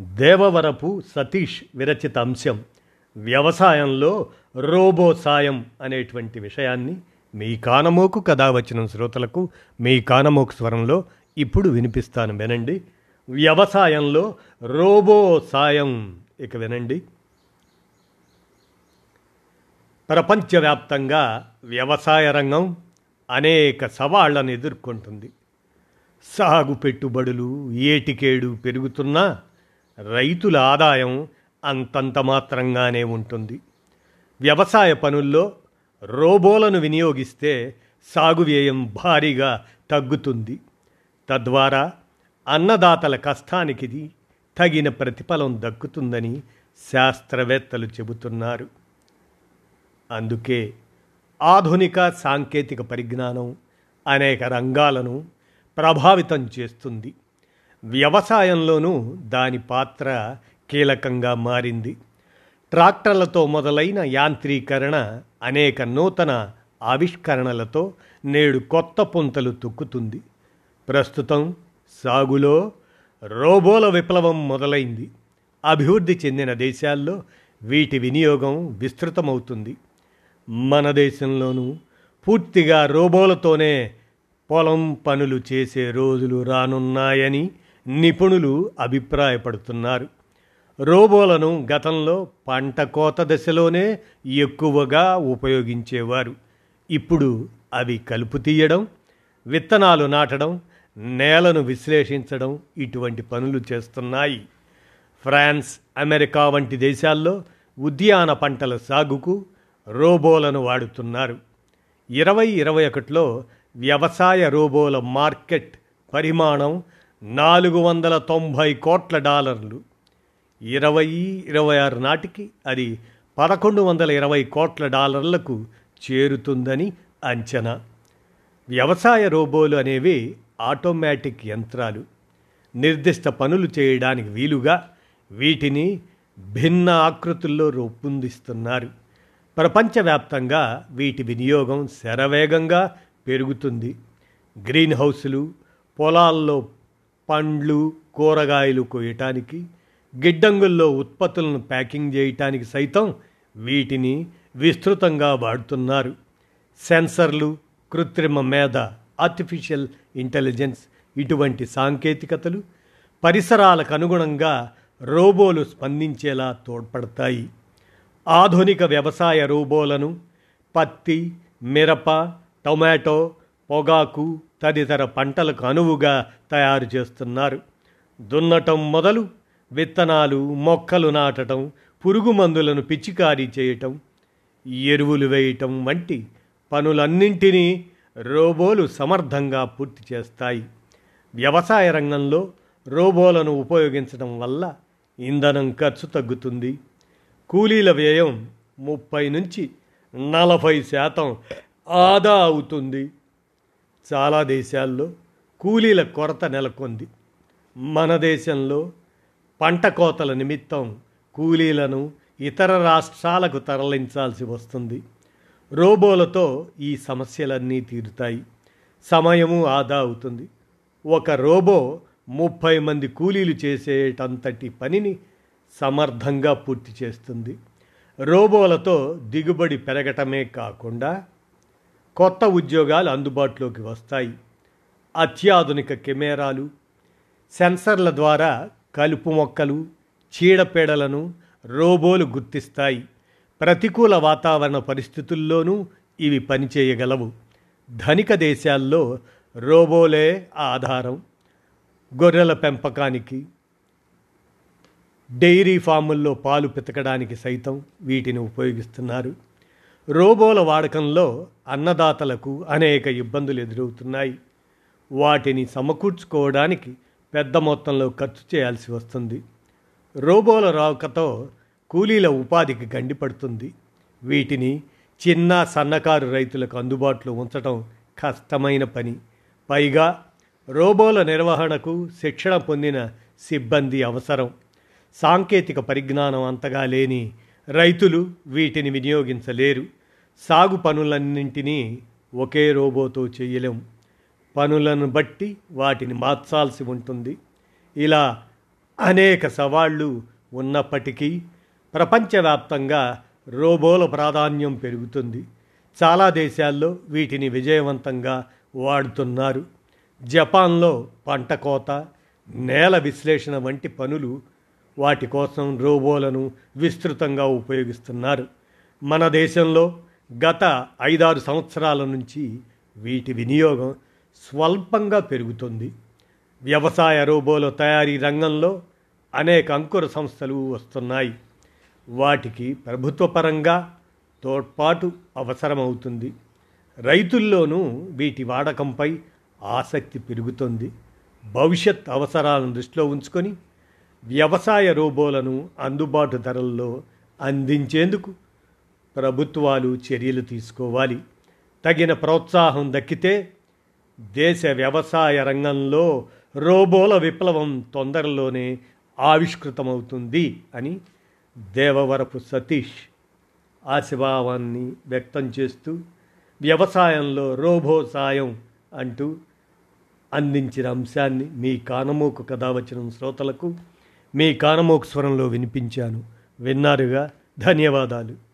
దేవవరపు సతీష్ విరచిత అంశం వ్యవసాయంలో రోబో సాయం అనేటువంటి విషయాన్ని మీ కానమోకు కథ వచ్చిన శ్రోతలకు మీ కానమోకు స్వరంలో ఇప్పుడు వినిపిస్తాను వినండి. వ్యవసాయంలో రోబో సాయం ఇక వినండి. ప్రపంచవ్యాప్తంగా వ్యవసాయ రంగం అనేక సవాళ్ళను ఎదుర్కొంటుంది. సాగు పెట్టుబడులు ఏటికేడు పెరుగుతున్నా రైతుల ఆదాయం అంతంత మాత్రంగానే ఉంటుంది. వ్యవసాయ పనుల్లో రోబోలను వినియోగిస్తే సాగు వ్యయం భారీగా తగ్గుతుంది. తద్వారా అన్నదాతల కష్టానికి తగిన ప్రతిఫలం దక్కుతుందని శాస్త్రవేత్తలు చెబుతున్నారు. అందుకే ఆధునిక సాంకేతిక పరిజ్ఞానం అనేక రంగాలను ప్రభావితం చేస్తుంది. వ్యవసాయంలోనూ దాని పాత్ర కీలకంగా మారింది. ట్రాక్టర్లతో మొదలైన యాంత్రీకరణ అనేక నూతన ఆవిష్కరణలతో నేడు కొత్త పుంతలు తొక్కుతుంది. ప్రస్తుతం సాగులో రోబోల విప్లవం మొదలైంది. అభివృద్ధి చెందిన దేశాల్లో వీటి వినియోగం విస్తృతమవుతుంది. మన దేశంలోనూ పూర్తిగా రోబోలతోనే పొలం పనులు చేసే రోజులు రానున్నాయని నిపుణులు అభిప్రాయపడుతున్నారు. రోబోలను గతంలో పంట కోత దశలోనే ఎక్కువగా ఉపయోగించేవారు. ఇప్పుడు అవి కలుపు తీయడం విత్తనాలు నాటడం నేలను విశ్లేషించడం ఇటువంటి పనులు చేస్తున్నాయి. ఫ్రాన్స్ అమెరికా వంటి దేశాల్లో ఉద్యాన పంటల సాగుకు రోబోలను వాడుతున్నారు. ఇరవై ఇరవై ఒకటిలో వ్యవసాయ రోబోల మార్కెట్ పరిమాణం నాలుగు వందల తొంభై కోట్ల డాలర్లు. ఇరవై ఇరవై ఆరు నాటికి అది పదకొండు వందల ఇరవై కోట్ల డాలర్లకు చేరుతుందని అంచనా. వ్యవసాయ రోబోలు అనేవి ఆటోమేటిక్ యంత్రాలు. నిర్దిష్ట పనులు చేయడానికి వీలుగా వీటిని భిన్న ఆకృతుల్లో రూపొందిస్తున్నారు. ప్రపంచవ్యాప్తంగా వీటి వినియోగం శరవేగంగా పెరుగుతుంది. గ్రీన్ హౌస్లు పొలాల్లో పండ్లు కూరగాయలు కోయటానికి గిడ్డంగుల్లో ఉత్పత్తులను ప్యాకింగ్ చేయటానికి సైతం వీటిని విస్తృతంగా వాడుతున్నారు. సెన్సర్లు కృత్రిమ మేధ ఆర్టిఫిషియల్ ఇంటెలిజెన్స్ ఇటువంటి సాంకేతికతలు పరిసరాలకు అనుగుణంగా రోబోలు స్పందించేలా తోడ్పడతాయి. ఆధునిక వ్యవసాయ రోబోలను పత్తి మిరప టొమాటో పొగాకు తదితర పంటలకు అనువుగా తయారు చేస్తున్నారు. దున్నటం మొదలు విత్తనాలు మొక్కలు నాటడం పురుగు మందులను పిచికారీ చేయటం ఎరువులు వేయటం వంటి పనులన్నింటినీ రోబోలు సమర్థంగా పూర్తి చేస్తాయి. వ్యవసాయ రంగంలో రోబోలను ఉపయోగించడం వల్ల ఇంధనం ఖర్చు తగ్గుతుంది. కూలీల వ్యయం ముప్పై నుంచి నలభై శాతం ఆదా అవుతుంది. చాలా దేశాల్లో కూలీల కొరత నెలకొంది. మన దేశంలో పంట కోతల నిమిత్తం కూలీలను ఇతర రాష్ట్రాలకు తరలించాల్సి వస్తుంది. రోబోలతో ఈ సమస్యలన్నీ తీరుతాయి. సమయము ఆదా అవుతుంది. ఒక రోబో ముప్పై మంది కూలీలు చేసేటంతటి పనిని సమర్థంగా పూర్తి చేస్తుంది. రోబోలతో దిగుబడి పెరగటమే కాకుండా కొత్త ఉద్యోగాలు అందుబాటులోకి వస్తాయి. అత్యాధునిక కెమెరాలు సెన్సర్ల ద్వారా కలుపు మొక్కలు చీడపీడలను రోబోలు గుర్తిస్తాయి. ప్రతికూల వాతావరణ పరిస్థితుల్లోనూ ఇవి పనిచేయగలవు. ధనిక దేశాల్లో రోబోలే ఆధారం. గొర్రెల పెంపకానికి డైరీ ఫాముల్లో పాలు పితకడానికి సైతం వీటిని ఉపయోగిస్తున్నారు. రోబోల వాడకంలో అన్నదాతలకు అనేక ఇబ్బందులు ఎదురవుతున్నాయి. వాటిని సమకూర్చుకోవడానికి పెద్ద మొత్తంలో ఖర్చు చేయాల్సి వస్తుంది. రోబోల రాకతో కూలీల ఉపాధికి గండిపడుతుంది. వీటిని చిన్న సన్నకారు రైతులకు అందుబాటులో ఉంచడం కష్టమైన పని. పైగా రోబోల నిర్వహణకు శిక్షణ పొందిన సిబ్బంది అవసరం. సాంకేతిక పరిజ్ఞానం అంతగా లేని రైతులు వీటిని వినియోగించలేరు. సాగు పనులన్నింటినీ ఒకే రోబోతో చేయలేం. పనులను బట్టి వాటిని మార్చాల్సి ఉంటుంది. ఇలా అనేక సవాళ్ళు ఉన్నప్పటికీ ప్రపంచవ్యాప్తంగా రోబోల ప్రాధాన్యం పెరుగుతుంది. చాలా దేశాల్లో వీటిని విజయవంతంగా వాడుతున్నారు. జపాన్లో పంట కోత నేల విశ్లేషణ వంటి పనులు వాటి కోసం రోబోలను విస్తృతంగా ఉపయోగిస్తున్నారు. మన దేశంలో గత ఐదారు సంవత్సరాల నుంచి వీటి వినియోగం స్వల్పంగా పెరుగుతుంది. వ్యవసాయ రోబోల తయారీ రంగంలో అనేక అంకుర సంస్థలు వస్తున్నాయి. వాటికి ప్రభుత్వ పరంగా తోడ్పాటు అవసరమవుతుంది. రైతుల్లోనూ వీటి వాడకంపై ఆసక్తి పెరుగుతుంది. భవిష్యత్ అవసరాలను దృష్టిలో ఉంచుకొని వ్యవసాయ రోబోలను అందుబాటు ధరల్లో అందించేందుకు ప్రభుత్వాలు చర్యలు తీసుకోవాలి. తగిన ప్రోత్సాహం దక్కితే దేశ వ్యవసాయ రంగంలో రోబోల విప్లవం తొందరలోనే ఆవిష్కృతమవుతుంది అని దేవవరపు సతీష్ ఆశభావాన్ని వ్యక్తం చేస్తూ వ్యవసాయంలో రోబో సాయం అంటూ అందించిన అంశాన్ని మీ కానమోకు కథ వచ్చిన శ్రోతలకు మీ కానమోకు స్వరంలో వినిపించాను. విన్నారుగా? ధన్యవాదాలు.